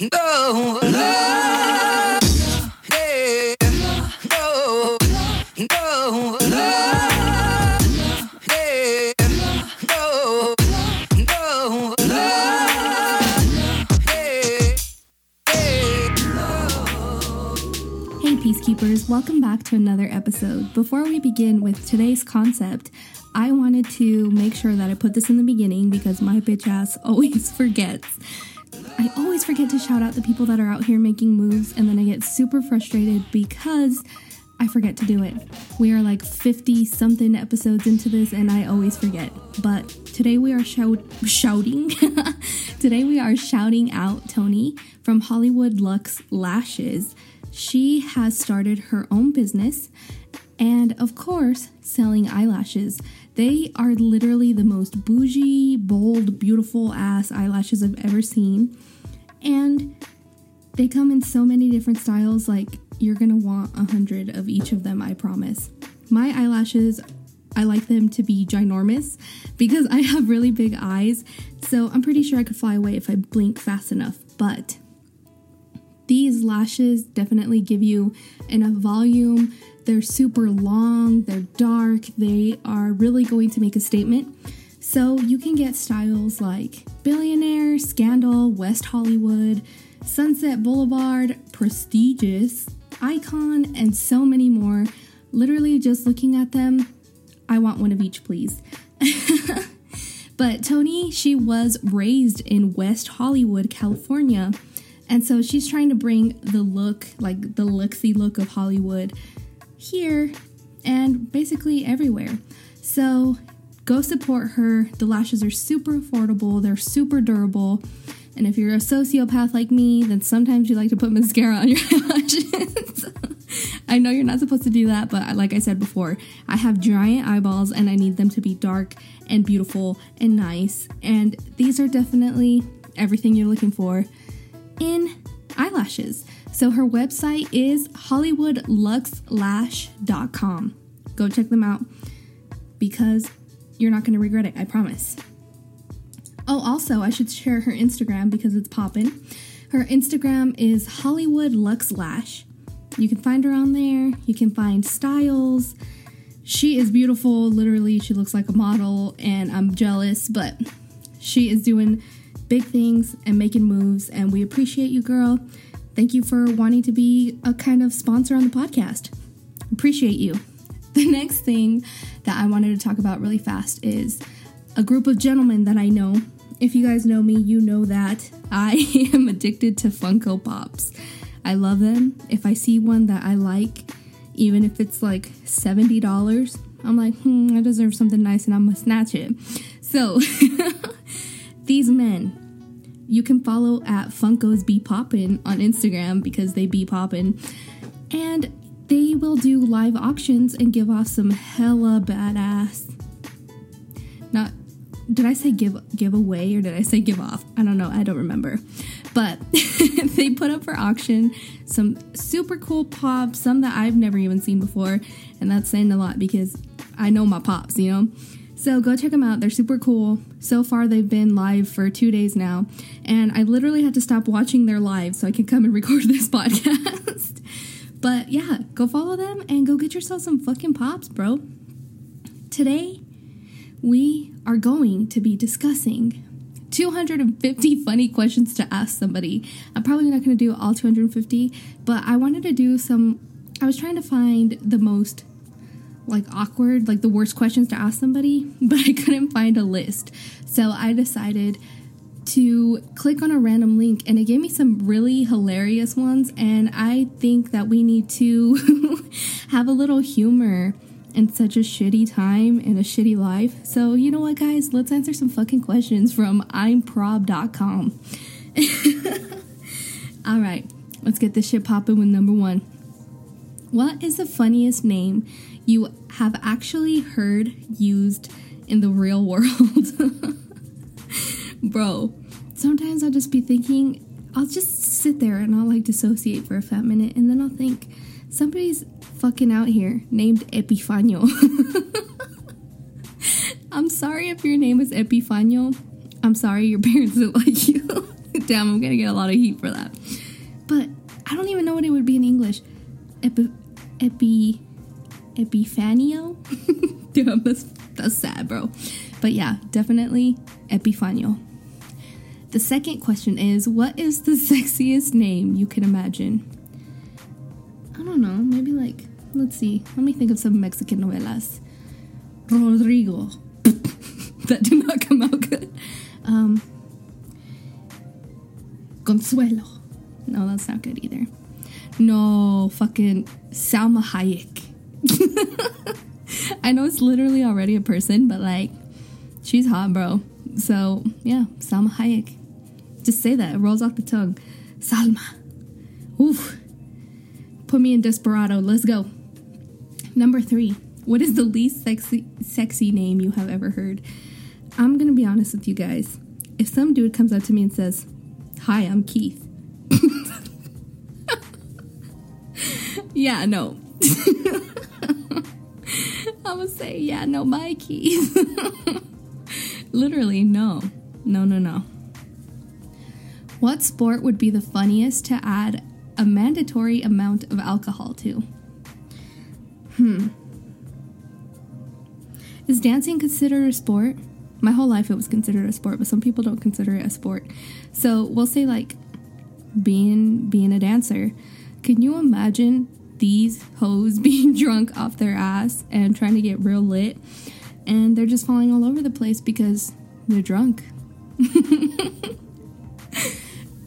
Hey, Peacekeepers, welcome back to another episode. Before we begin with today's concept, I wanted to make sure that I put this in the beginning because my bitch ass always forgets. I always forget to shout out the people that are out here making moves, and then I get super frustrated because I forget to do it. We are like 50 something episodes into this, and I always forget. But today we are shout- shouting. today we are shouting out Tony from Hollywood Lux Lashes. She has started her own business and, of course, selling eyelashes. They are literally the most bougie, bold, beautiful ass eyelashes I've ever seen. And they come in so many different styles, like, you're gonna want a hundred of each of them, I promise. My eyelashes, I like them to be ginormous because I have really big eyes, so I'm pretty sure I could fly away if I blink fast enough. But these lashes definitely give you enough volume. They're super long, they're dark, they are really going to make a statement. So you can get styles like Billionaire, Scandal, West Hollywood, Sunset Boulevard, Prestigious, Icon, and so many more. Literally, just looking at them, I want one of each, please. but Tony, she was raised in West Hollywood, California. And so she's trying to bring the look, like the looksy look of Hollywood, here and basically everywhere. So go support her. The lashes are super affordable, they're super durable. And if you're a sociopath like me, then sometimes you like to put mascara on your eyelashes. I know you're not supposed to do that, but like I said before, I have giant eyeballs and I need them to be dark and beautiful and nice. And these are definitely everything you're looking for in eyelashes. So her website is hollywoodluxlash.com. Go check them out because you're not going to regret it, I promise. Oh, also, I should share her Instagram because it's poppin'. Her Instagram is Hollywood Lux Lash. You can find her on there. You can find styles. She is beautiful. Literally, she looks like a model, and I'm jealous, but she is doing big things and making moves, and we appreciate you, girl. Thank you for wanting to be a kind of sponsor on the podcast. Appreciate you. The next thing that I wanted to talk about really fast is a group of gentlemen that I know. If you guys know me, you know that I am addicted to Funko Pops. I love them. If I see one that I like, even if it's like $70, I'm like, hmm, I deserve something nice and I'm gonna snatch it. So, these men, you can follow at Funkos Be Poppin' on Instagram because they be poppin'. And they will do live auctions and give off some hella badass. Not did I say give give away or did I say give off? I don't know. I don't remember. But they put up for auction some super cool pops, some that I've never even seen before, and that's saying a lot because I know my pops, you know. So go check them out. They're super cool. So far, they've been live for two days now, and I literally had to stop watching their live so I could come and record this podcast. but yeah, go follow them and go get yourself some fucking pops, bro. Today, we are going to be discussing 250 funny questions to ask somebody. I'm probably not going to do all 250, but I wanted to do some. I was trying to find the most like awkward, like the worst questions to ask somebody, but I couldn't find a list. So I decided to click on a random link and it gave me some really hilarious ones. And I think that we need to have a little humor in such a shitty time and a shitty life. So, you know what, guys? Let's answer some fucking questions from improb.com. All right, let's get this shit popping with number one. What is the funniest name you have actually heard used in the real world? Bro, sometimes I'll just be thinking, I'll just sit there and I'll like dissociate for a fat minute and then I'll think, somebody's fucking out here named Epifanio. I'm sorry if your name is Epifanio. I'm sorry your parents look like you. Damn, I'm gonna get a lot of heat for that. But I don't even know what it would be in English. Epi, epi, epifanio. Damn, that's that's sad, bro. But yeah, definitely epifanio. The second question is, what is the sexiest name you can imagine? I don't know. Maybe like, let's see. Let me think of some Mexican novelas. Rodrigo. that did not come out good. Um, Consuelo. No, that's not good either. No, fucking Salma Hayek. I know it's literally already a person, but like, she's hot, bro. So, yeah, Salma Hayek. Just say that. It rolls off the tongue. Salma. Oof. Put me in Desperado. Let's go. Number three. What is the least sexy sexy name you have ever heard? I'm gonna be honest with you guys. If some dude comes up to me and says, "Hi, I'm Keith," yeah, no. I'm gonna say, yeah, no, my Keith. Literally, no, no, no, no. What sport would be the funniest to add a mandatory amount of alcohol to? Hmm. Is dancing considered a sport? My whole life it was considered a sport, but some people don't consider it a sport. So we'll say like being being a dancer. Can you imagine these hoes being drunk off their ass and trying to get real lit and they're just falling all over the place because they're drunk? the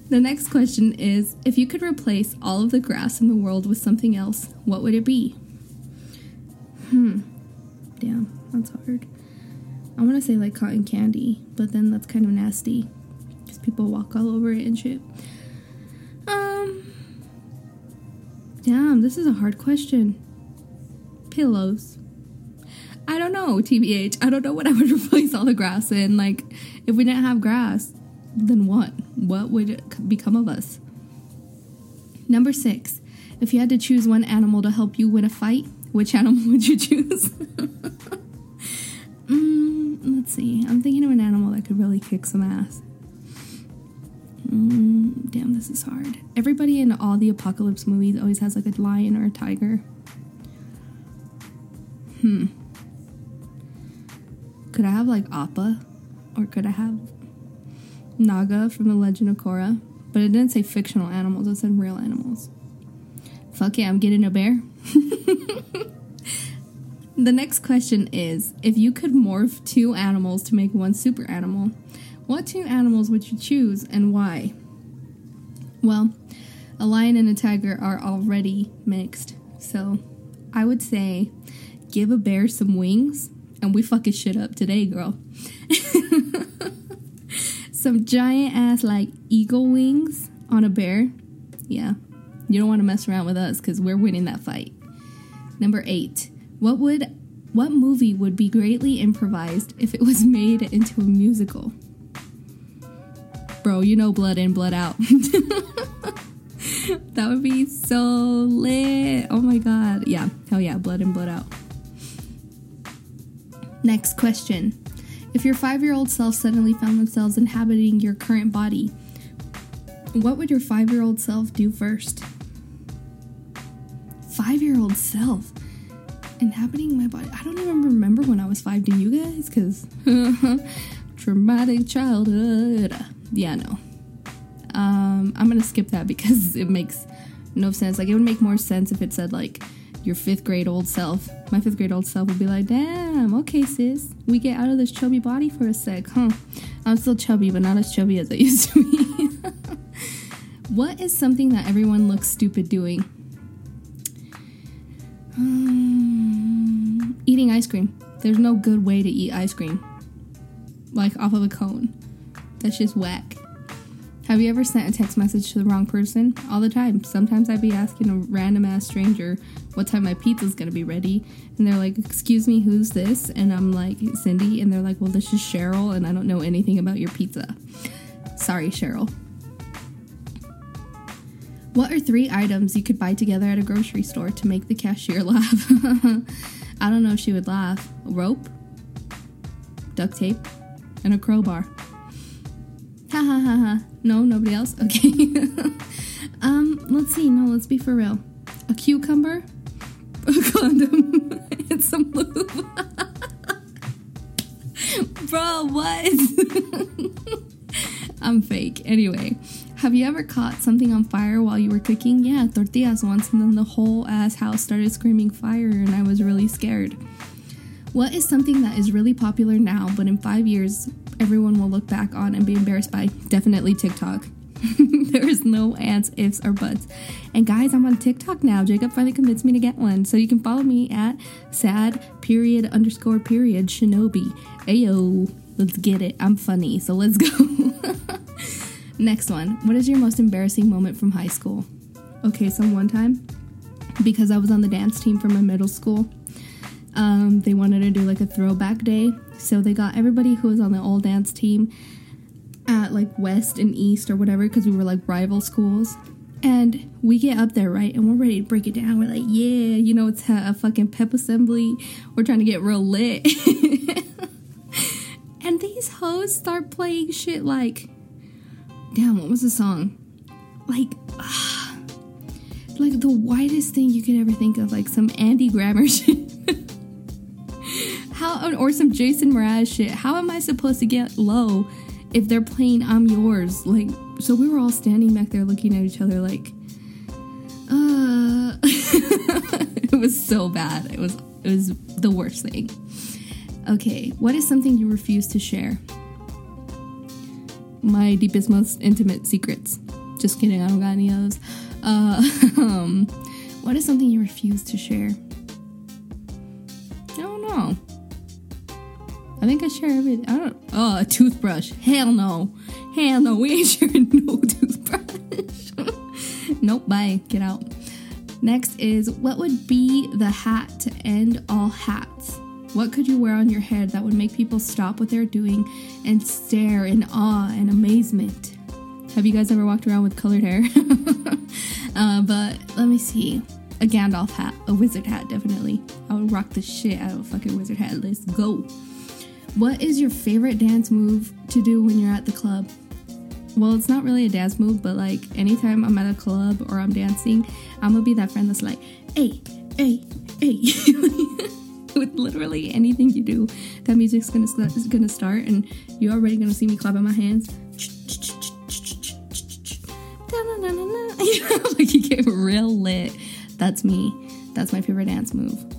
next question is if you could replace all of the grass in the world with something else, what would it be? Hmm. Damn, that's hard. I want to say like cotton candy, but then that's kind of nasty because people walk all over it and shit. Damn, this is a hard question. Pillows. I don't know, TBH. I don't know what I would replace all the grass in. Like, if we didn't have grass, then what? What would become of us? Number six. If you had to choose one animal to help you win a fight, which animal would you choose? mm, let's see. I'm thinking of an animal that could really kick some ass. Mm, damn, this is hard. Everybody in all the apocalypse movies always has like a lion or a tiger. Hmm. Could I have like Appa? Or could I have Naga from the Legend of Korra? But it didn't say fictional animals, it said real animals. Fuck yeah, I'm getting a bear. the next question is if you could morph two animals to make one super animal, what two animals would you choose and why? Well, a lion and a tiger are already mixed, so I would say give a bear some wings and we fuck fucking shit up today, girl. some giant ass like eagle wings on a bear. Yeah, you don't want to mess around with us because we're winning that fight. Number eight. What would what movie would be greatly improvised if it was made into a musical? Bro, you know blood in, blood out. that would be so lit. Oh my god. Yeah, hell yeah, blood in, blood out. Next question. If your five year old self suddenly found themselves inhabiting your current body, what would your five year old self do first? Five year old self inhabiting my body. I don't even remember when I was five. Do you guys? Because traumatic childhood. Yeah, no. Um, I'm gonna skip that because it makes no sense. Like, it would make more sense if it said, like, your fifth grade old self. My fifth grade old self would be like, damn, okay, sis. We get out of this chubby body for a sec, huh? I'm still chubby, but not as chubby as I used to be. what is something that everyone looks stupid doing? Um, eating ice cream. There's no good way to eat ice cream. Like off of a cone. That's just whack. Have you ever sent a text message to the wrong person? All the time. Sometimes I'd be asking a random ass stranger what time my pizza's gonna be ready, and they're like, "Excuse me, who's this?" And I'm like, "Cindy," and they're like, "Well, this is Cheryl, and I don't know anything about your pizza." Sorry, Cheryl. What are three items you could buy together at a grocery store to make the cashier laugh? I don't know if she would laugh. A rope, duct tape, and a crowbar. Ha ha ha ha. No, nobody else? Okay. um, let's see. No, let's be for real. A cucumber, a condom, and some lube. Bro, what? I'm fake. Anyway, have you ever caught something on fire while you were cooking? Yeah, tortillas once, and then the whole ass house started screaming fire, and I was really scared. What is something that is really popular now, but in five years, everyone will look back on and be embarrassed by? Definitely TikTok. there is no ands, ifs, or buts. And guys, I'm on TikTok now. Jacob finally convinced me to get one. So you can follow me at sad period underscore period shinobi. Ayo, let's get it. I'm funny, so let's go. Next one. What is your most embarrassing moment from high school? Okay, so one time, because I was on the dance team for my middle school, um, they wanted to do like a throwback day. So they got everybody who was on the old dance team at like West and East or whatever because we were like rival schools. And we get up there, right? And we're ready to break it down. We're like, yeah, you know, it's a, a fucking pep assembly. We're trying to get real lit. and these hoes start playing shit like, damn, what was the song? Like, ah, like the whitest thing you could ever think of, like some Andy Grammer shit. How, or some Jason Mraz shit. How am I supposed to get low if they're playing I'm Yours? Like, so we were all standing back there looking at each other like, uh, it was so bad. It was, it was the worst thing. Okay, what is something you refuse to share? My deepest, most intimate secrets. Just kidding, I don't got any of those. Uh, um, what is something you refuse to share? I think I share everything. I don't. Oh, a toothbrush. Hell no. Hell no. We ain't sharing no toothbrush. nope. Bye. Get out. Next is what would be the hat to end all hats? What could you wear on your head that would make people stop what they're doing and stare in awe and amazement? Have you guys ever walked around with colored hair? uh, but let me see. A Gandalf hat, a wizard hat, definitely. I would rock the shit out of a fucking wizard hat. Let's go. What is your favorite dance move to do when you're at the club? Well, it's not really a dance move, but like anytime I'm at a club or I'm dancing, I'm gonna be that friend that's like, hey, hey, hey. With literally anything you do, that music's gonna gonna start, and you're already gonna see me clapping my hands. Like you get real lit. That's me. That's my favorite dance move.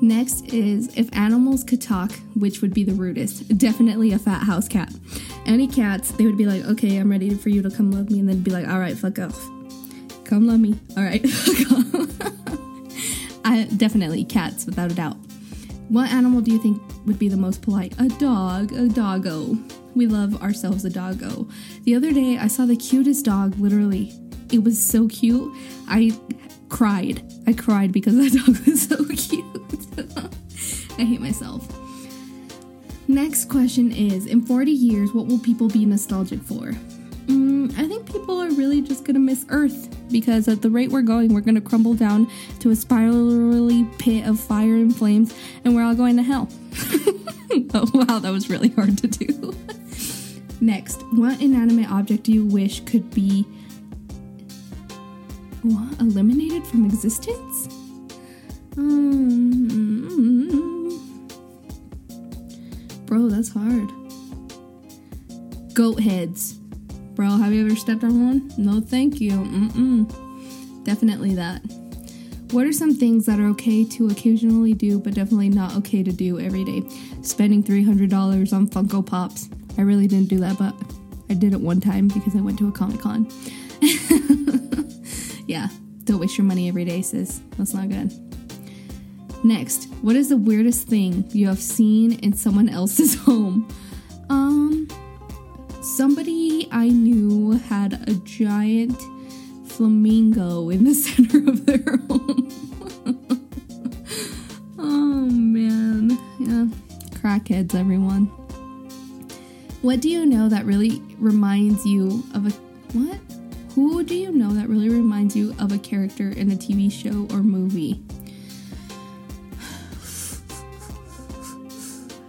Next is if animals could talk, which would be the rudest? Definitely a fat house cat. Any cats, they would be like, okay, I'm ready for you to come love me, and then be like, all right, fuck off. Come love me. All right, fuck off. I, definitely cats, without a doubt. What animal do you think would be the most polite? A dog, a doggo. We love ourselves a doggo. The other day, I saw the cutest dog, literally. It was so cute. I cried. I cried because that dog was so cute. I hate myself. Next question is In 40 years, what will people be nostalgic for? Mm, I think people are really just gonna miss Earth because at the rate we're going, we're gonna crumble down to a spirally pit of fire and flames, and we're all going to hell. oh, wow, that was really hard to do. Next, what inanimate object do you wish could be eliminated from existence? Um, bro, that's hard. Goat heads. Bro, have you ever stepped on one? No, thank you. Mm-mm. Definitely that. What are some things that are okay to occasionally do, but definitely not okay to do every day? Spending $300 on Funko Pops. I really didn't do that, but I did it one time because I went to a Comic Con. yeah, don't waste your money every day, sis. That's not good. Next, what is the weirdest thing you have seen in someone else's home? Um, somebody I knew had a giant flamingo in the center of their home. oh man, yeah, crackheads, everyone. What do you know that really reminds you of a what? Who do you know that really reminds you of a character in a TV show or movie?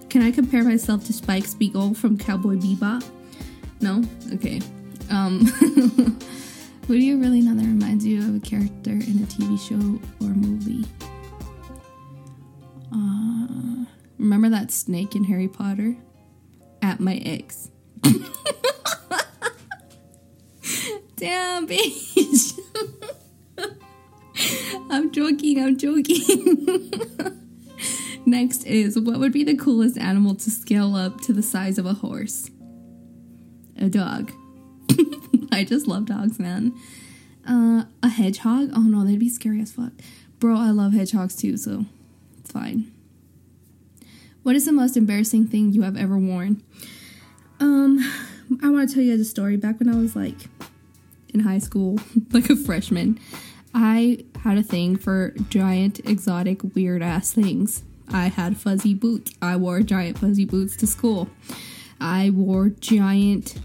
Can I compare myself to Spike Spiegel from Cowboy Bebop? No? Okay. Um, who do you really know that reminds you of a character in a TV show or movie? Uh, remember that snake in Harry Potter? At my ex. Damn, bitch. I'm joking, I'm joking. Next is what would be the coolest animal to scale up to the size of a horse? A dog. I just love dogs, man. Uh, a hedgehog? Oh no, they'd be scary as fuck. Bro, I love hedgehogs too, so it's fine. What is the most embarrassing thing you have ever worn? Um, I want to tell you guys a story. Back when I was like in high school, like a freshman, I had a thing for giant, exotic, weird ass things. I had fuzzy boots. I wore giant fuzzy boots to school. I wore giant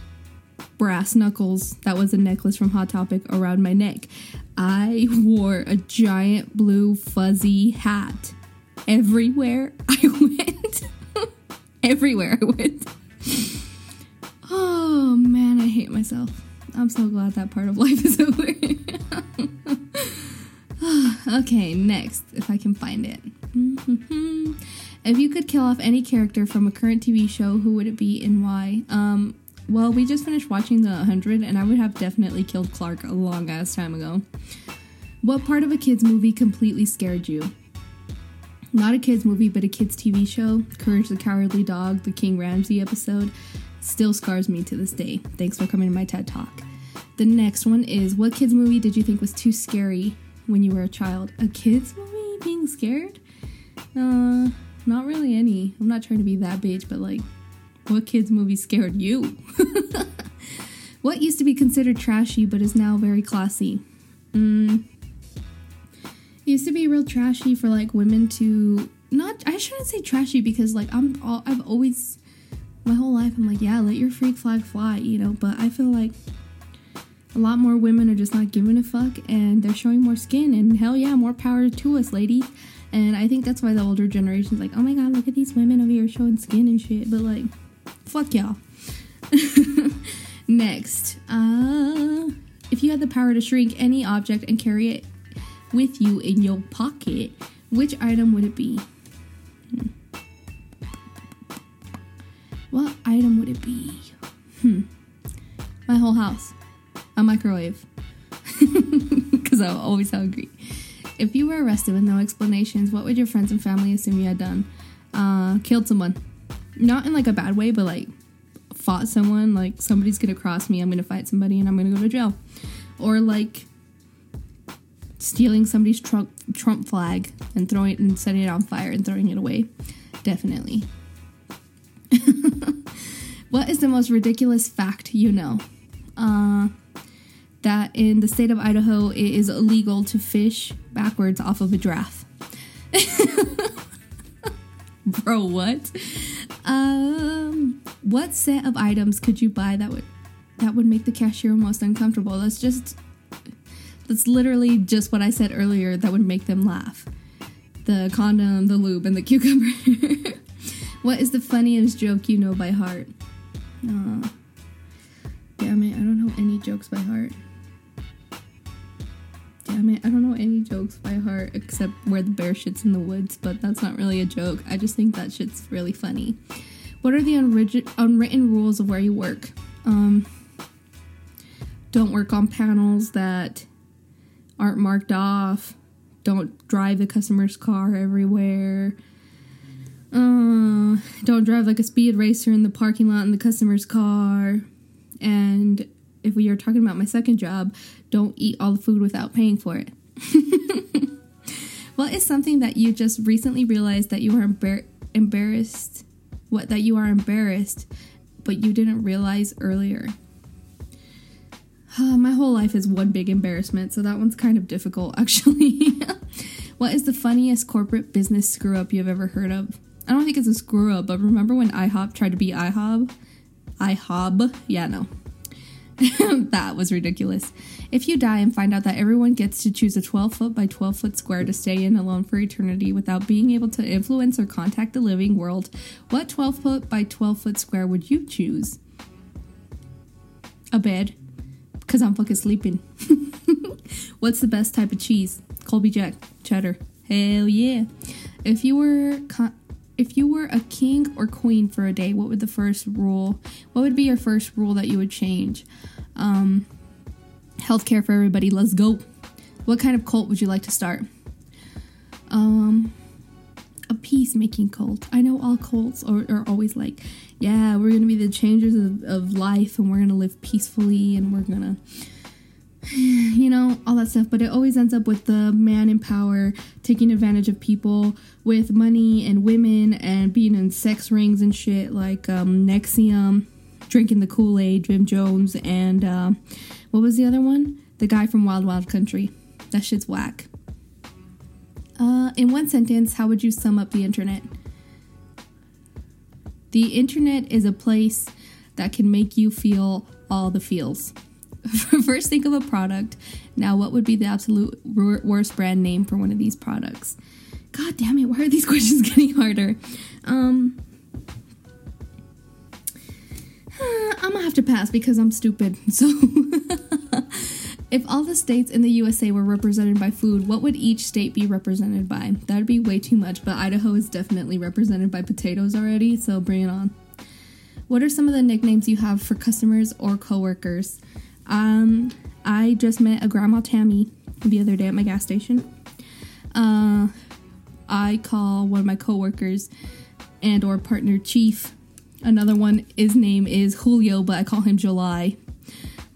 brass knuckles. That was a necklace from Hot Topic around my neck. I wore a giant blue fuzzy hat everywhere I went. everywhere I went. Oh man, I hate myself. I'm so glad that part of life is over. okay, next, if I can find it. If you could kill off any character from a current TV show, who would it be and why? Um, well, we just finished watching The 100, and I would have definitely killed Clarke a long ass time ago. What part of a kid's movie completely scared you? Not a kid's movie, but a kid's TV show, Courage the Cowardly Dog, the King Ramses episode, still scars me to this day. Thanks for coming to my TED Talk. The next one is What kid's movie did you think was too scary when you were a child? A kid's movie being scared? Uh, not really any. I'm not trying to be that bitch, but like, what kid's movie scared you? what used to be considered trashy but is now very classy? Mm. It used to be real trashy for like women to not. I shouldn't say trashy because like I'm. All, I've always my whole life I'm like, yeah, let your freak flag fly, you know. But I feel like a lot more women are just not giving a fuck and they're showing more skin and hell yeah, more power to us, ladies. And I think that's why the older generation's like, oh my god, look at these women over here showing skin and shit. But like, fuck y'all. Next, uh, if you had the power to shrink any object and carry it with you in your pocket, which item would it be? What item would it be? Hmm. My whole house. A microwave. Because I'm always hungry. If you were arrested with no explanations, what would your friends and family assume you had done? Uh, killed someone. Not in like a bad way, but like fought someone. Like somebody's gonna cross me, I'm gonna fight somebody, and I'm gonna go to jail. Or like stealing somebody's Trump Trump flag and throwing it and setting it on fire and throwing it away. Definitely. what is the most ridiculous fact you know? Uh, that in the state of Idaho, it is illegal to fish backwards off of a giraffe. Bro, what? Um, what set of items could you buy that would that would make the cashier most uncomfortable? That's just that's literally just what I said earlier that would make them laugh. The condom, the lube, and the cucumber. what is the funniest joke you know by heart? Uh, damn it, I don't know any jokes by heart. Damn it, I don't know any jokes by heart except where the bear shits in the woods, but that's not really a joke. I just think that shit's really funny. What are the unwritten rules of where you work? Um, don't work on panels that aren't marked off. Don't drive the customer's car everywhere. Uh, don't drive like a speed racer in the parking lot in the customer's car. And if we are talking about my second job, don't eat all the food without paying for it. what is something that you just recently realized that you are embar- embarrassed? What that you are embarrassed, but you didn't realize earlier? Uh, my whole life is one big embarrassment, so that one's kind of difficult, actually. what is the funniest corporate business screw up you've ever heard of? I don't think it's a screw up, but remember when IHOP tried to be IHOB? IHOB? Yeah, no. that was ridiculous. If you die and find out that everyone gets to choose a 12 foot by 12 foot square to stay in alone for eternity without being able to influence or contact the living world, what 12 foot by 12 foot square would you choose? A bed. Because I'm fucking sleeping. What's the best type of cheese? Colby Jack. Cheddar. Hell yeah. If you were co- if you were a king or queen for a day, what would the first rule? What would be your first rule that you would change? Um, healthcare for everybody. Let's go. What kind of cult would you like to start? Um, a peacemaking cult. I know all cults are, are always like, yeah, we're gonna be the changers of, of life, and we're gonna live peacefully, and we're gonna you know, all that stuff. But it always ends up with the man in power taking advantage of people with money and women and being in sex rings and shit like um, NXIVM, drinking the Kool Aid, Jim Jones, and uh, what was the other one? The guy from Wild Wild Country. That shit's whack. Uh, in one sentence, how would you sum up the internet? The internet is a place that can make you feel all the feels. First, think of a product. Now, what would be the absolute worst brand name for one of these products? God damn it, why are these questions getting harder? Um, I'm gonna have to pass because I'm stupid. So, if all the states in the USA were represented by food, what would each state be represented by? That'd be way too much, but Idaho is definitely represented by potatoes already, so bring it on. What are some of the nicknames you have for customers or coworkers? Um, I just met a grandma Tammy the other day at my gas station. Uh, I call one of my coworkers and or partner Chief. Another one, his name is Julio, but I call him July.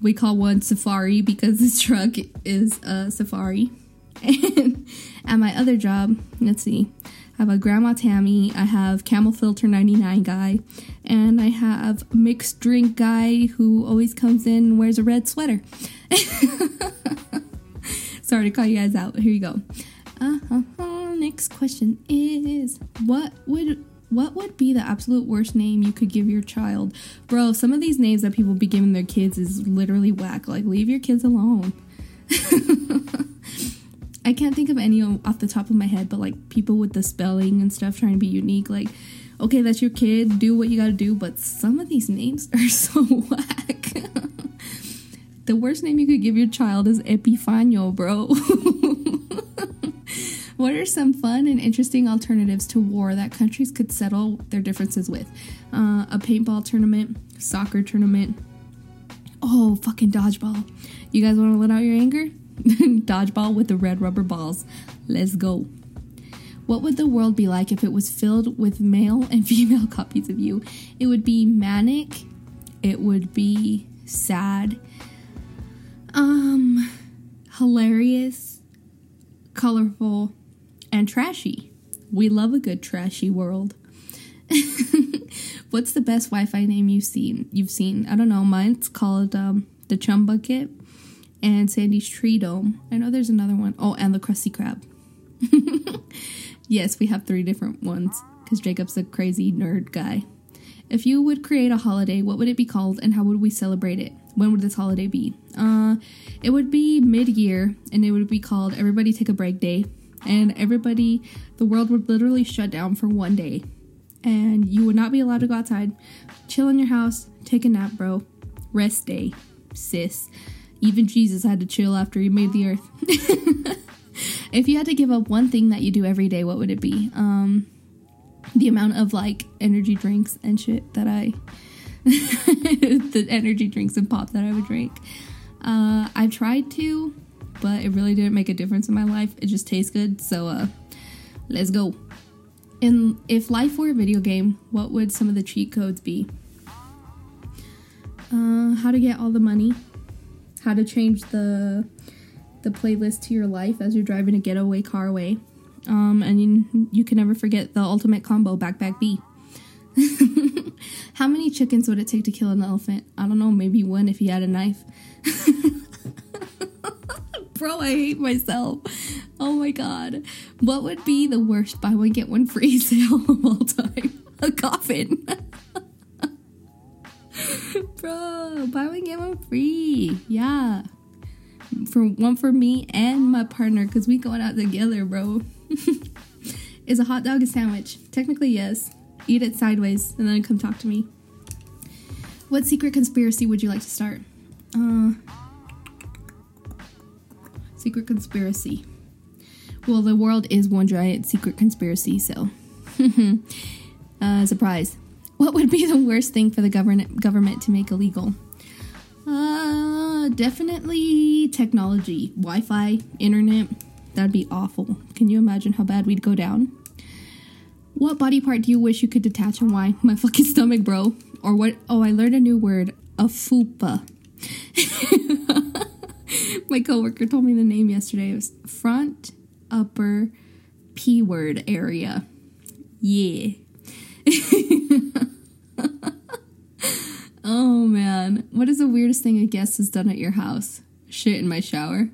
We call one Safari because his truck is a Safari. And at my other job, let's see, I have a Grandma Tammy, I have Camel Filter 99 guy, and I have Mixed Drink guy who always comes in and wears a red sweater. Sorry to call you guys out. Here you go. Uh-huh. Next question is what would what would be the absolute worst name you could give your child? Bro, some of these names that people be giving their kids is literally whack. Like leave your kids alone. I can't think of any off the top of my head, but like people with the spelling and stuff trying to be unique, like, okay, that's your kid, do what you gotta do, but some of these names are so whack. the worst name you could give your child is Epifanio, bro. what are some fun and interesting alternatives to war that countries could settle their differences with? Uh, a paintball tournament, soccer tournament. Oh, fucking dodgeball. You guys want to let out your anger? Dodgeball with the red rubber balls. Let's go. What would the world be like if it was filled with male and female copies of you? It would be manic. It would be sad. Um hilarious, colorful, and trashy. We love a good trashy world. What's the best Wi-Fi name you've seen? You've seen? I don't know. Mine's called um, the Chum Bucket and Sandy's Tree Dome. I know there's another one. Oh, and the Krusty Krab. yes, we have three different ones because Jacob's a crazy nerd guy. If you would create a holiday, what would it be called and how would we celebrate it? When would this holiday be? Uh, it would be mid year and it would be called Everybody Take a Break Day. And everybody, the world would literally shut down for one day. And you would not be allowed to go outside. Chill in your house, take a nap, bro. Rest day, sis. Even Jesus had to chill after he made the earth. if you had to give up one thing that you do every day, what would it be? Um, the amount of like energy drinks and shit that I, the energy drinks and pop that I would drink. Uh, I tried to, but it really didn't make a difference in my life. It just tastes good. So, uh, let's go. And if life were a video game, what would some of the cheat codes be? Uh, how to get all the money, how to change the the playlist to your life as you're driving a getaway car away. Um, and you, you can never forget the ultimate combo backpack B. How many chickens would it take to kill an elephant? I don't know, maybe one if he had a knife. Bro, I hate myself. Oh my god. What would be the worst buy one get one free sale of all time? A coffin. Bro, buy one get one free. Yeah. For one for me and my partner, because we going out together, bro. Is a hot dog a sandwich? Technically, yes. Eat it sideways and then come talk to me. What secret conspiracy would you like to start? Uh, secret conspiracy. Well, the world is one giant secret conspiracy, so. uh, surprise. What would be the worst thing for the government government to make illegal? Uh, definitely technology, Wi-Fi, internet. That'd be awful. Can you imagine how bad we'd go down? What body part do you wish you could detach and why? My fucking stomach, bro. Or what? Oh, I learned a new word. A fupa. My coworker told me the name yesterday. It was front upper p word area. Yeah. oh man, what is the weirdest thing a guest has done at your house? Shit in my shower.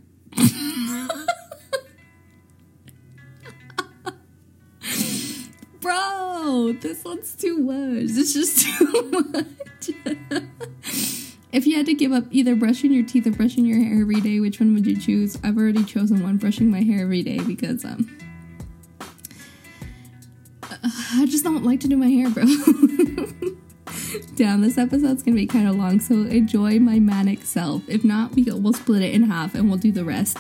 Bro, this one's too much. It's just too much. if you had to give up either brushing your teeth or brushing your hair every day, which one would you choose? I've already chosen one, brushing my hair every day, because um I just don't like to do my hair, bro. Damn, this episode's gonna be kind of long, so enjoy my manic self. If not, we will split it in half and we'll do the rest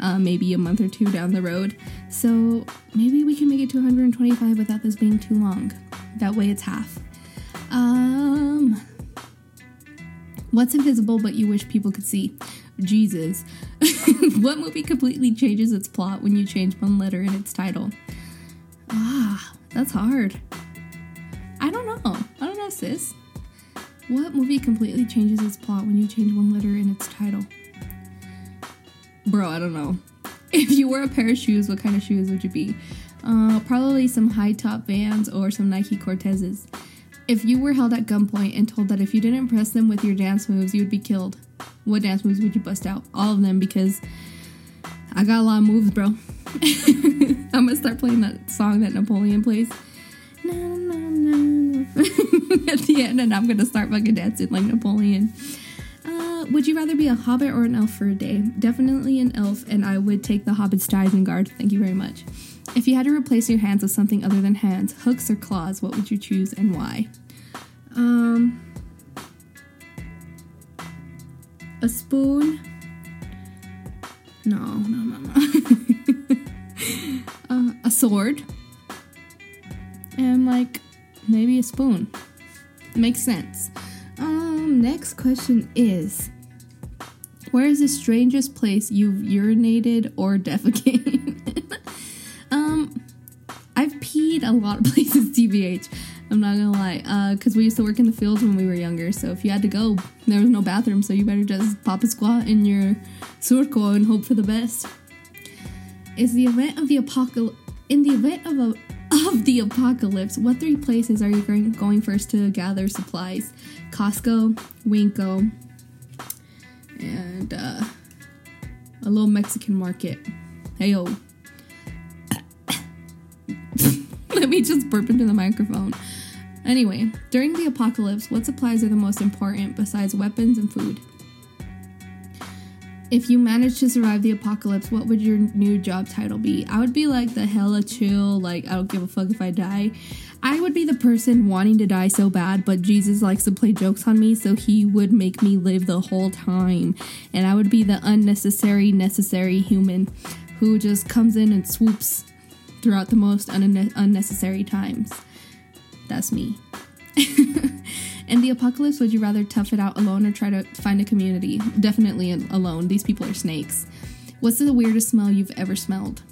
uh, maybe a month or two down the road. So maybe we can make it to 125 without this being too long. That way it's half. Um, what's invisible but you wish people could see? Jesus. what movie completely changes its plot when you change one letter in its title? Ah, that's hard. I don't know. I don't know, sis. What movie completely changes its plot when you change one letter in its title? Bro, I don't know. If you wore a pair of shoes, what kind of shoes would you be? Uh, probably some high top vans or some Nike Cortezes. If you were held at gunpoint and told that if you didn't impress them with your dance moves, you would be killed, what dance moves would you bust out? All of them because I got a lot of moves, bro. I'm gonna start playing that song that Napoleon plays. Na, na, na, At the end, and I'm gonna start fucking dancing like Napoleon. Uh, would you rather be a hobbit or an elf for a day? Definitely an elf, and I would take the hobbit's to Isengard. Thank you very much. If you had to replace your hands with something other than hands, hooks or claws, what would you choose and why? Um, a spoon. No, no, no, no. uh, a sword. And like maybe a spoon. Makes sense. Um, next question is Where is the strangest place you've urinated or defecated? um, I've peed a lot of places, TBH. I'm not gonna lie, because we used to work in the fields when we were younger. So if you had to go, there was no bathroom, so you better just pop a squat in your surco and hope for the best. Is the event of the apocalypse in the event of a of the apocalypse? What three places are you going going first to gather supplies? Costco, Winco, and uh, a little Mexican market. Hey yo. Let me just burp into the microphone. Anyway, during the apocalypse, what supplies are the most important besides weapons and food? If you managed to survive the apocalypse, what would your new job title be? I would be like the hella chill, like I don't give a fuck if I die. I would be the person wanting to die so bad, but Jesus likes to play jokes on me, so he would make me live the whole time. And I would be the unnecessary, necessary human who just comes in and swoops throughout the most unne- unnecessary times. That's me. In the apocalypse, would you rather tough it out alone or try to find a community? Definitely alone. These people are snakes. What's the weirdest smell you've ever smelled?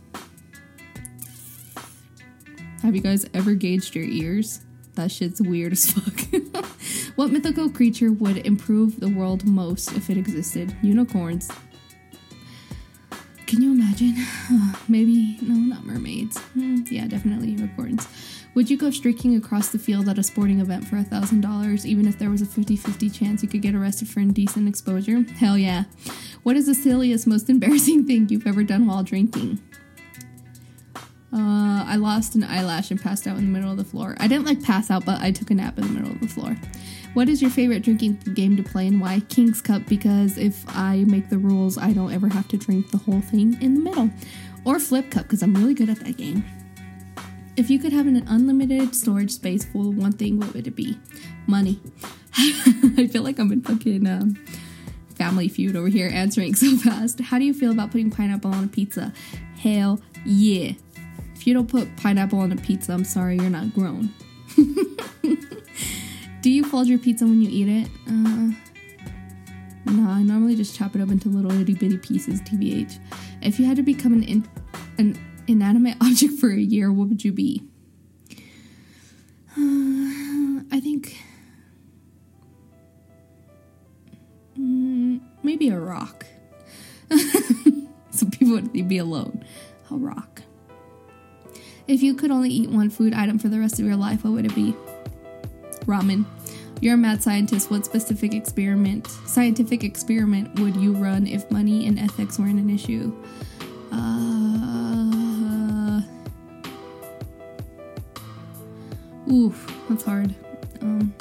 Have you guys ever gauged your ears? That shit's weird as fuck. what mythical creature would improve the world most if it existed? Unicorns. Can you imagine? Maybe, no, not mermaids. Hmm, yeah, definitely unicorns. Would you go streaking across the field at a sporting event for a $1,000, even if there was a 50 50 chance you could get arrested for indecent exposure? Hell yeah. What is the silliest, most embarrassing thing you've ever done while drinking? Uh, I lost an eyelash and passed out in the middle of the floor. I didn't like pass out, but I took a nap in the middle of the floor. What is your favorite drinking game to play and why? King's Cup, because if I make the rules, I don't ever have to drink the whole thing in the middle. Or Flip Cup, because I'm really good at that game. If you could have an unlimited storage space full of one thing, what would it be? Money. I feel like I'm in fucking um, family feud over here answering so fast. How do you feel about putting pineapple on a pizza? Hell yeah. If you don't put pineapple on a pizza, I'm sorry, you're not grown. do you fold your pizza when you eat it? Uh, no, I normally just chop it up into little itty bitty pieces, TBH. If you had to become an, in, an inanimate object for a year, what would you be? Uh, I think mm, maybe a rock. so people would be alone. A rock. If you could only eat one food item for the rest of your life, what would it be? Ramen. You're a mad scientist. What specific experiment, scientific experiment, would you run if money and ethics weren't an issue? Oof, that's hard. Um,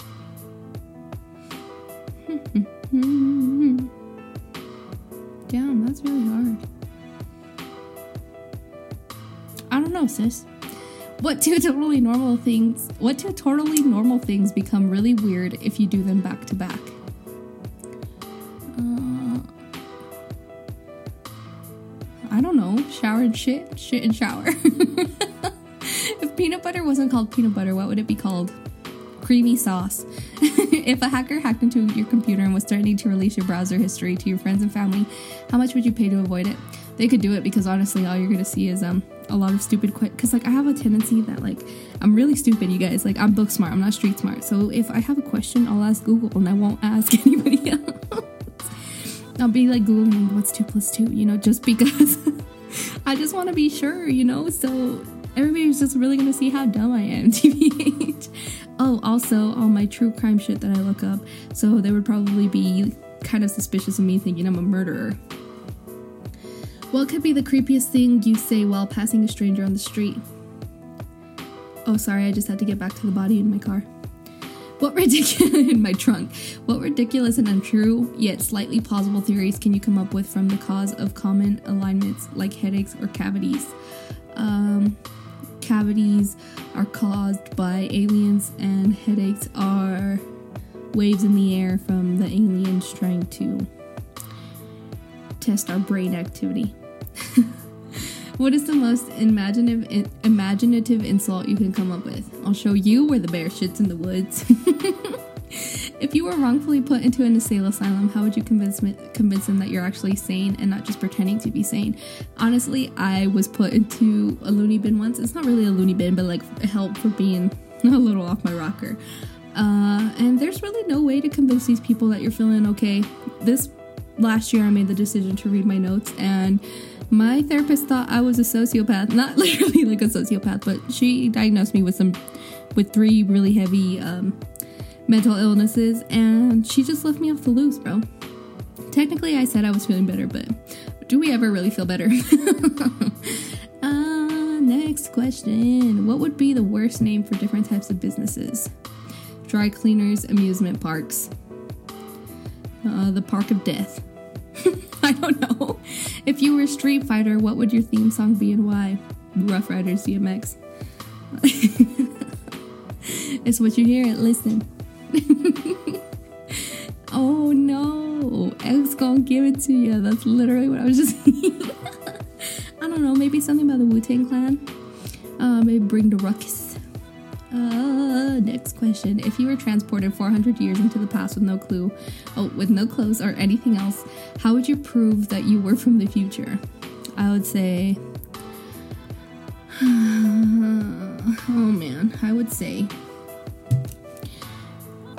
damn, that's really hard. I don't know, sis. What two totally normal things? What two totally normal things become really weird if you do them back to back? Uh, I don't know. Shower and shit, shit and shower. peanut butter wasn't called peanut butter, what would it be called? Creamy sauce. if a hacker hacked into your computer and was threatening to release your browser history to your friends and family, how much would you pay to avoid it? They could do it because honestly, all you're gonna see is um a lot of stupid quick because like i have a tendency that like i'm really stupid you guys like i'm book smart i'm not street smart so if i have a question i'll ask google and i won't ask anybody else i'll be like googling what's two plus two you know just because i just want to be sure you know so everybody's just really gonna see how dumb i am tbh oh also all my true crime shit that i look up so they would probably be kind of suspicious of me thinking i'm a murderer what could be the creepiest thing you say while passing a stranger on the street? Oh, sorry, I just had to get back to the body in my car. What ridiculous in my trunk? What ridiculous and untrue yet slightly plausible theories can you come up with from the cause of common alignments like headaches or cavities? Um, cavities are caused by aliens, and headaches are waves in the air from the aliens trying to test our brain activity. what is the most imaginative imaginative insult you can come up with? I'll show you where the bear shits in the woods. if you were wrongfully put into an asylum, how would you convince me, convince them that you're actually sane and not just pretending to be sane? Honestly, I was put into a loony bin once. It's not really a loony bin, but like help for being a little off my rocker. Uh, and there's really no way to convince these people that you're feeling okay. This last year, I made the decision to read my notes and my therapist thought I was a sociopath. Not literally like a sociopath, but she diagnosed me with some with three really heavy um, mental illnesses, and she just left me off the loose, bro. Technically, I said I was feeling better, but do we ever really feel better? uh, next question: What would be the worst name for different types of businesses? Dry cleaners, amusement parks, uh, the Park of Death. I don't know. If you were a Street Fighter, what would your theme song be and why? Ruff Ryders DMX. it's what you hear. Listen. oh no. X gonna give it to you. That's literally what I was just I don't know. Maybe something about the Wu Tang Clan. Uh, maybe bring the ruckus. Uh, next question. If you were transported 400 years into the past with no clue, oh, with no clothes or anything else, how would you prove that you were from the future? I would say, oh man, I would say,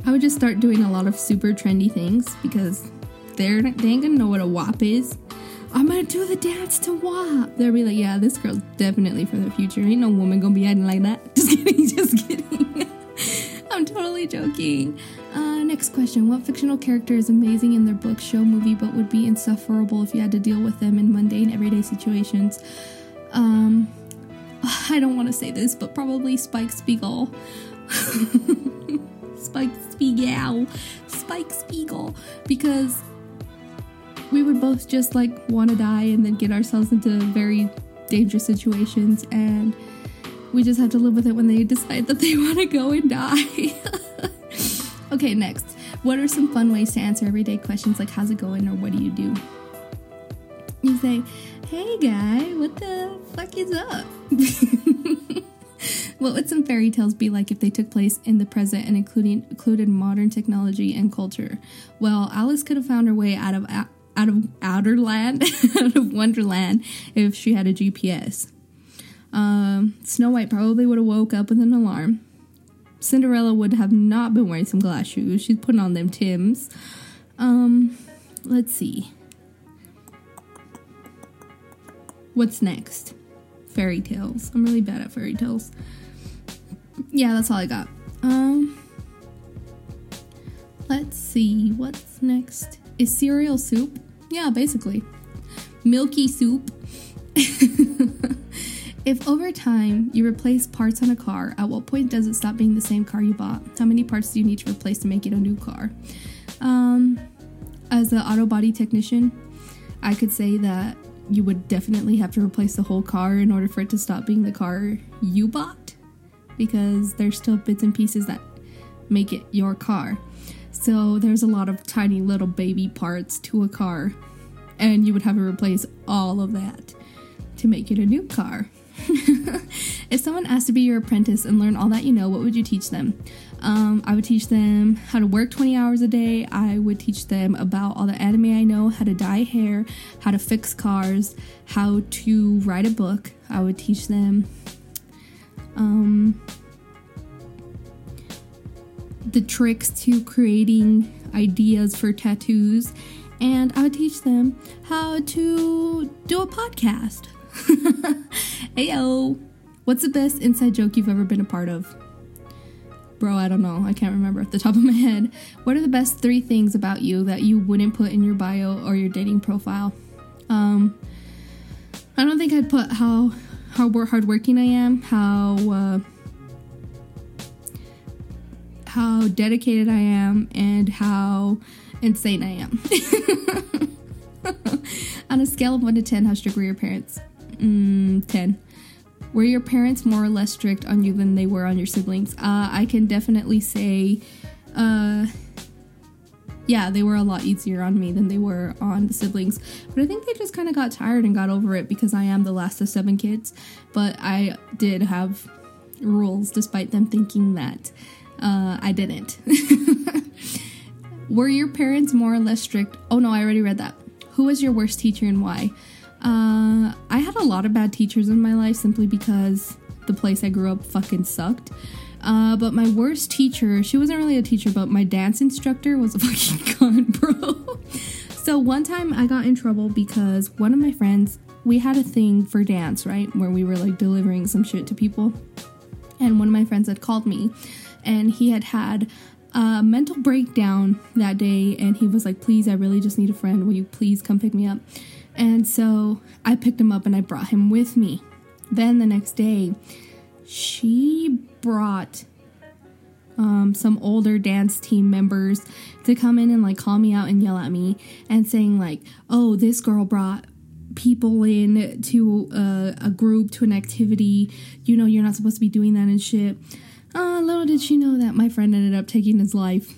I would just start doing a lot of super trendy things because they're they ain't gonna know what a WAP is. I'm gonna do the dance to WAP. They'll be like, yeah, this girl's definitely from the future. Ain't no woman gonna be acting like that. Just kidding, just kidding. I'm totally joking. Uh, next question. What fictional character is amazing in their book, show, movie, but would be insufferable if you had to deal with them in mundane, everyday situations? Um, I don't want to say this, but probably Spike Spiegel. Spike Spiegel. Spike Spiegel. Because we would both just like want to die and then get ourselves into very dangerous situations and we just have to live with it when they decide that they want to go and die. okay, next. What are some fun ways to answer everyday questions like how's it going or what do you do? You say, hey guy, what the fuck is up? what would some fairy tales be like if they took place in the present and including included modern technology and culture? Well, Alice could have found her way out of out of outer land, out of Wonderland, if she had a GPS. Um, Snow White probably would have woke up with an alarm. Cinderella would have not been wearing some glass shoes. She's putting on them Tims. Um, let's see. What's next? Fairy tales. I'm really bad at fairy tales. Yeah, that's all I got. Um, let's see. What's next? Is cereal soup? Yeah, basically. Milky soup. if over time you replace parts on a car, at what point does it stop being the same car you bought? How many parts do you need to replace to make it a new car? Um, as an auto body technician, I could say that you would definitely have to replace the whole car in order for it to stop being the car you bought because there's still bits and pieces that make it your car. So there's a lot of tiny little baby parts to a car, and you would have to replace all of that to make it a new car. if someone asked to be your apprentice and learn all that you know, what would you teach them? Um, I would teach them how to work 20 hours a day. I would teach them about all the anime I know, how to dye hair, how to fix cars, how to write a book. I would teach them um, the tricks to creating ideas for tattoos, and I would teach them how to do a podcast. Ayo, what's the best inside joke you've ever been a part of? Bro, I don't know. I can't remember at the top of my head. What are the best three things about you that you wouldn't put in your bio or your dating profile? Um, I don't think I'd put how how hardworking I am, how uh, how dedicated I am, and how insane I am. On a scale of one to ten, how strict were your parents? Mm, ten. Were your parents more or less strict on you than they were on your siblings? Uh, I can definitely say, uh, yeah, they were a lot easier on me than they were on the siblings. But I think they just kind of got tired and got over it because I am the last of seven kids. But I did have rules despite them thinking that uh, I didn't. were your parents more or less strict? Oh no, I already read that. Who was your worst teacher and why? Uh, I had a lot of bad teachers in my life simply because the place I grew up fucking sucked. Uh, but my worst teacher, she wasn't really a teacher, but my dance instructor was a fucking cunt, bro. so one time I got in trouble because one of my friends, we had a thing for dance, right? Where we were like delivering some shit to people. And one of my friends had called me and he had had a mental breakdown that day. And he was like, please, I really just need a friend. Will you please come pick me up? And so I picked him up and I brought him with me. Then the next day, she brought um, some older dance team members to come in and like call me out and yell at me and saying like, "Oh, this girl brought people in to uh, a group to an activity. You know, you're not supposed to be doing that and shit." Uh, little did she know that my friend ended up taking his life,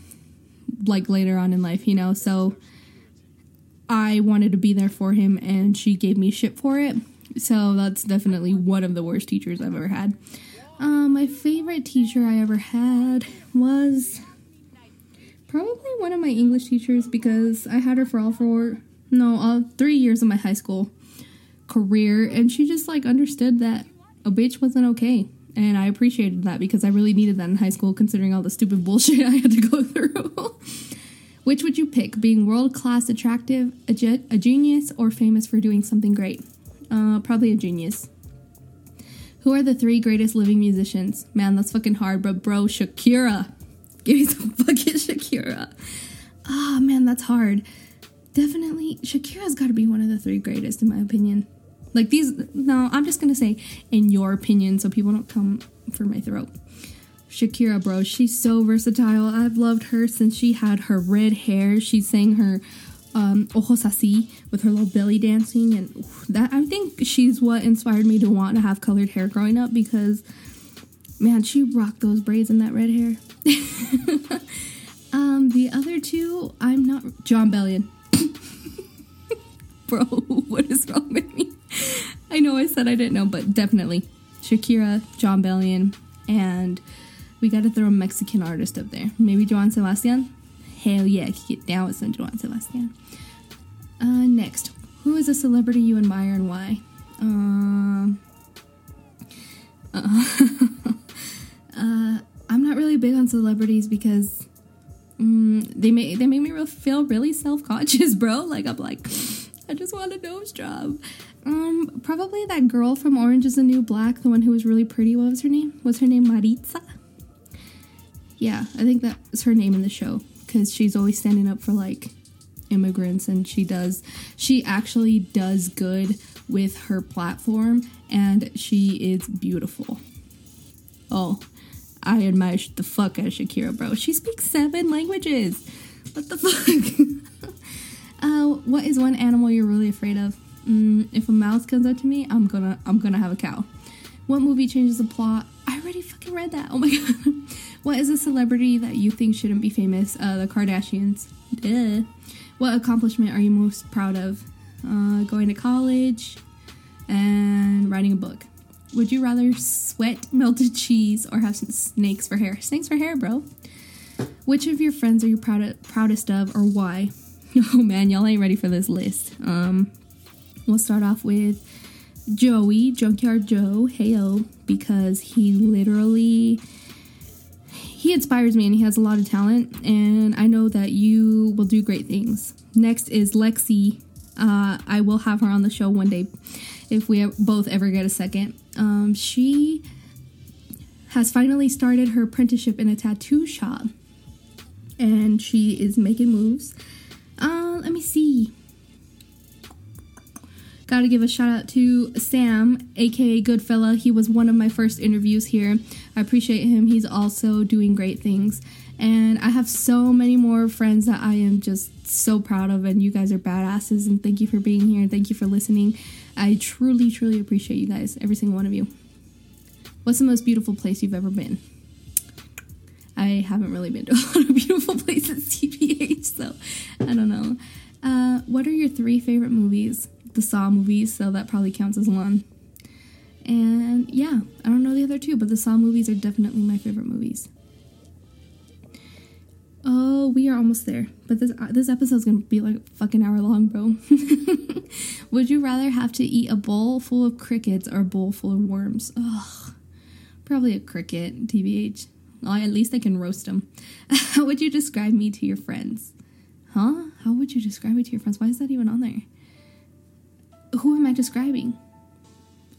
like later on in life, you know. So I wanted to be there for him, and she gave me shit for it. So that's definitely one of the worst teachers I've ever had. Um, my favorite teacher I ever had was probably one of my English teachers because I had her for all four, no, all three years of my high school career, and she just like understood that a bitch wasn't okay. And I appreciated that because I really needed that in high school considering all the stupid bullshit I had to go through. Which would you pick, being world class attractive, a, ge- a genius, or famous for doing something great? Uh, probably a genius. Who are the three greatest living musicians? Man, that's fucking hard, but bro, Shakira. Give me some fucking Shakira. Ah, oh, man, that's hard. Definitely, Shakira's got to be one of the three greatest, in my opinion. Like these, no, I'm just gonna say, in your opinion, so people don't come for my throat. Shakira, bro, she's so versatile. I've loved her since she had her red hair. She sang her um, Ojos Así with her little belly dancing, and that I think she's what inspired me to want to have colored hair growing up because, man, she rocked those braids and that red hair. Um, the other two, I'm not Jon Bellion. Bro, what is wrong with me? I know I said I didn't know, but definitely Shakira, Jon Bellion, and we got to throw a Mexican artist up there. Maybe Joan Sebastian. Hell yeah, I could get down with some Joan Sebastian. Uh, next, who is a celebrity you admire and why? Um. Uh, uh, I'm not really big on celebrities because mm, they make they make me real, feel really self conscious, bro. Like I'm like, I just want a nose job. Um, probably that girl from Orange Is the New Black, the one who was really pretty. What was her name? Was her name Maritza? Yeah, I think that was her name in the show because she's always standing up for like immigrants and she does she actually does good with her platform and she is beautiful. Oh, I admire the fuck out of Shakira, bro. She speaks seven languages. What the fuck? uh, what is one animal you're really afraid of? Mm, if a mouse comes up to me, I'm gonna I'm gonna have a cow. What movie changes the plot? I already fucking read that. Oh my god. what is a celebrity that you think shouldn't be famous? Uh, the Kardashians. Duh. What accomplishment are you most proud of? Uh, going to college and writing a book. Would you rather sweat melted cheese or have some snakes for hair? Snakes for hair, bro. Which of your friends are you proud of, proudest of or why? Oh man, y'all ain't ready for this list. Um, we'll start off with Joey, Junkyard Joe, heyo, because he literally he inspires me and he has a lot of talent and I know that you will do great things. Next is Lexi. Uh, I will have her on the show one day if we both ever get a second. Um, she has finally started her apprenticeship in a tattoo shop and she is making moves. Uh, let me see. Got to give a shout out to Sam, aka Goodfella. He was one of my first interviews here. I appreciate him. He's also doing great things. And I have so many more friends that I am just so proud of, and you guys are badasses. And thank you for being here. Thank you for listening. I truly, truly appreciate you guys, every single one of you. What's the most beautiful place you've ever been? I haven't really been to a lot of beautiful places, TBH, so I don't know. Uh, what are your three favorite movies? The Saw movies, so that probably counts as one. And yeah, I don't know the other two, but the Saw movies are definitely my favorite movies. Oh, we are almost there. But this uh, this episode's gonna be like a fucking hour long, bro. Would you rather have to eat a bowl full of crickets or a bowl full of worms? Ugh, probably a cricket, TBH. Well, at least I can roast them. How would you describe me to your friends? Huh? How would you describe me to your friends? Why is that even on there? Who am I describing?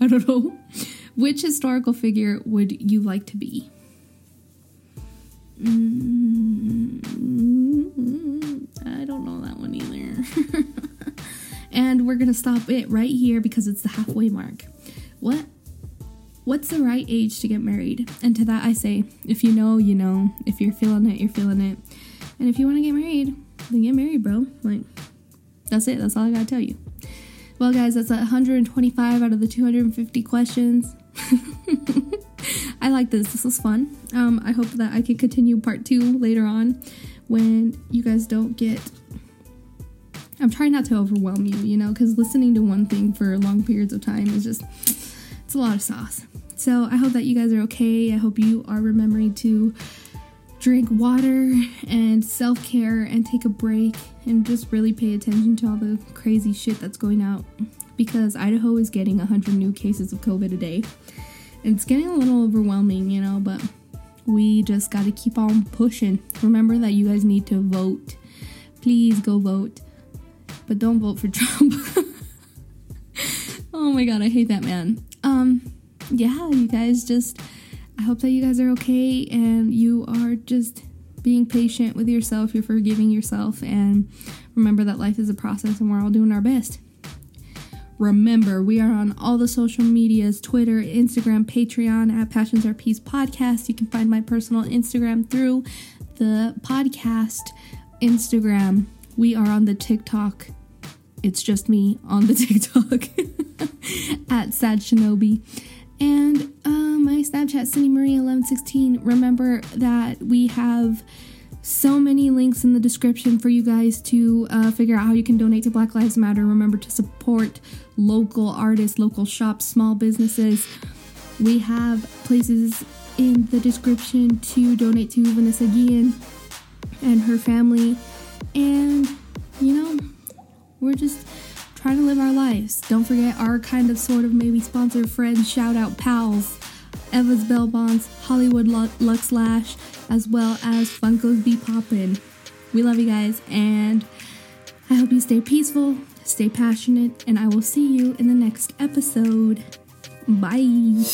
I don't know. Which historical figure would you like to be? Mm, I don't know that one either. and we're gonna stop it right here because it's the halfway mark. What? What's the right age to get married? And to that I say, if you know, you know. If you're feeling it, you're feeling it. And if you want to get married, then get married, bro. Like, that's it. That's all I gotta tell you. Well, guys, that's 125 out of the 250 questions. I like this. This was fun. Um, I hope that I can continue part two later on when you guys don't get. I'm trying not to overwhelm you, you know, because listening to one thing for long periods of time is just. It's a lot of sauce. So I hope that you guys are okay. I hope you are remembering to drink water and self care and take a break and just really pay attention to all the crazy shit that's going out because Idaho is getting 100 new cases of COVID a day. It's getting a little overwhelming, you know, but we just got to keep on pushing. Remember that you guys need to vote. Please go vote, but don't vote for Trump. oh my god, I hate that man. Um, yeah, you guys just I hope that you guys are okay and you are just being patient with yourself, you're forgiving yourself, and remember that life is a process and we're all doing our best. Remember, we are on all the social medias Twitter, Instagram, Patreon at Passions Are Peace Podcast. You can find my personal Instagram through the podcast Instagram. We are on the TikTok. It's just me on the TikTok at Sad Shinobi. And uh, my Snapchat, Cindy Marie 1116. Remember that we have so many links in the description for you guys to uh, figure out how you can donate to Black Lives Matter. Remember to support local artists, local shops, small businesses. We have places in the description to donate to Vanessa Guillen and her family. And, you know, we're just trying to live our lives. Don't forget our kind of, sort of, maybe sponsor friends, shout out pals, Eva's Bell Bonds, Hollywood Lux Lash, as well as Funko's Be Poppin'. We love you guys, and I hope you stay peaceful, stay passionate, and I will see you in the next episode. Bye.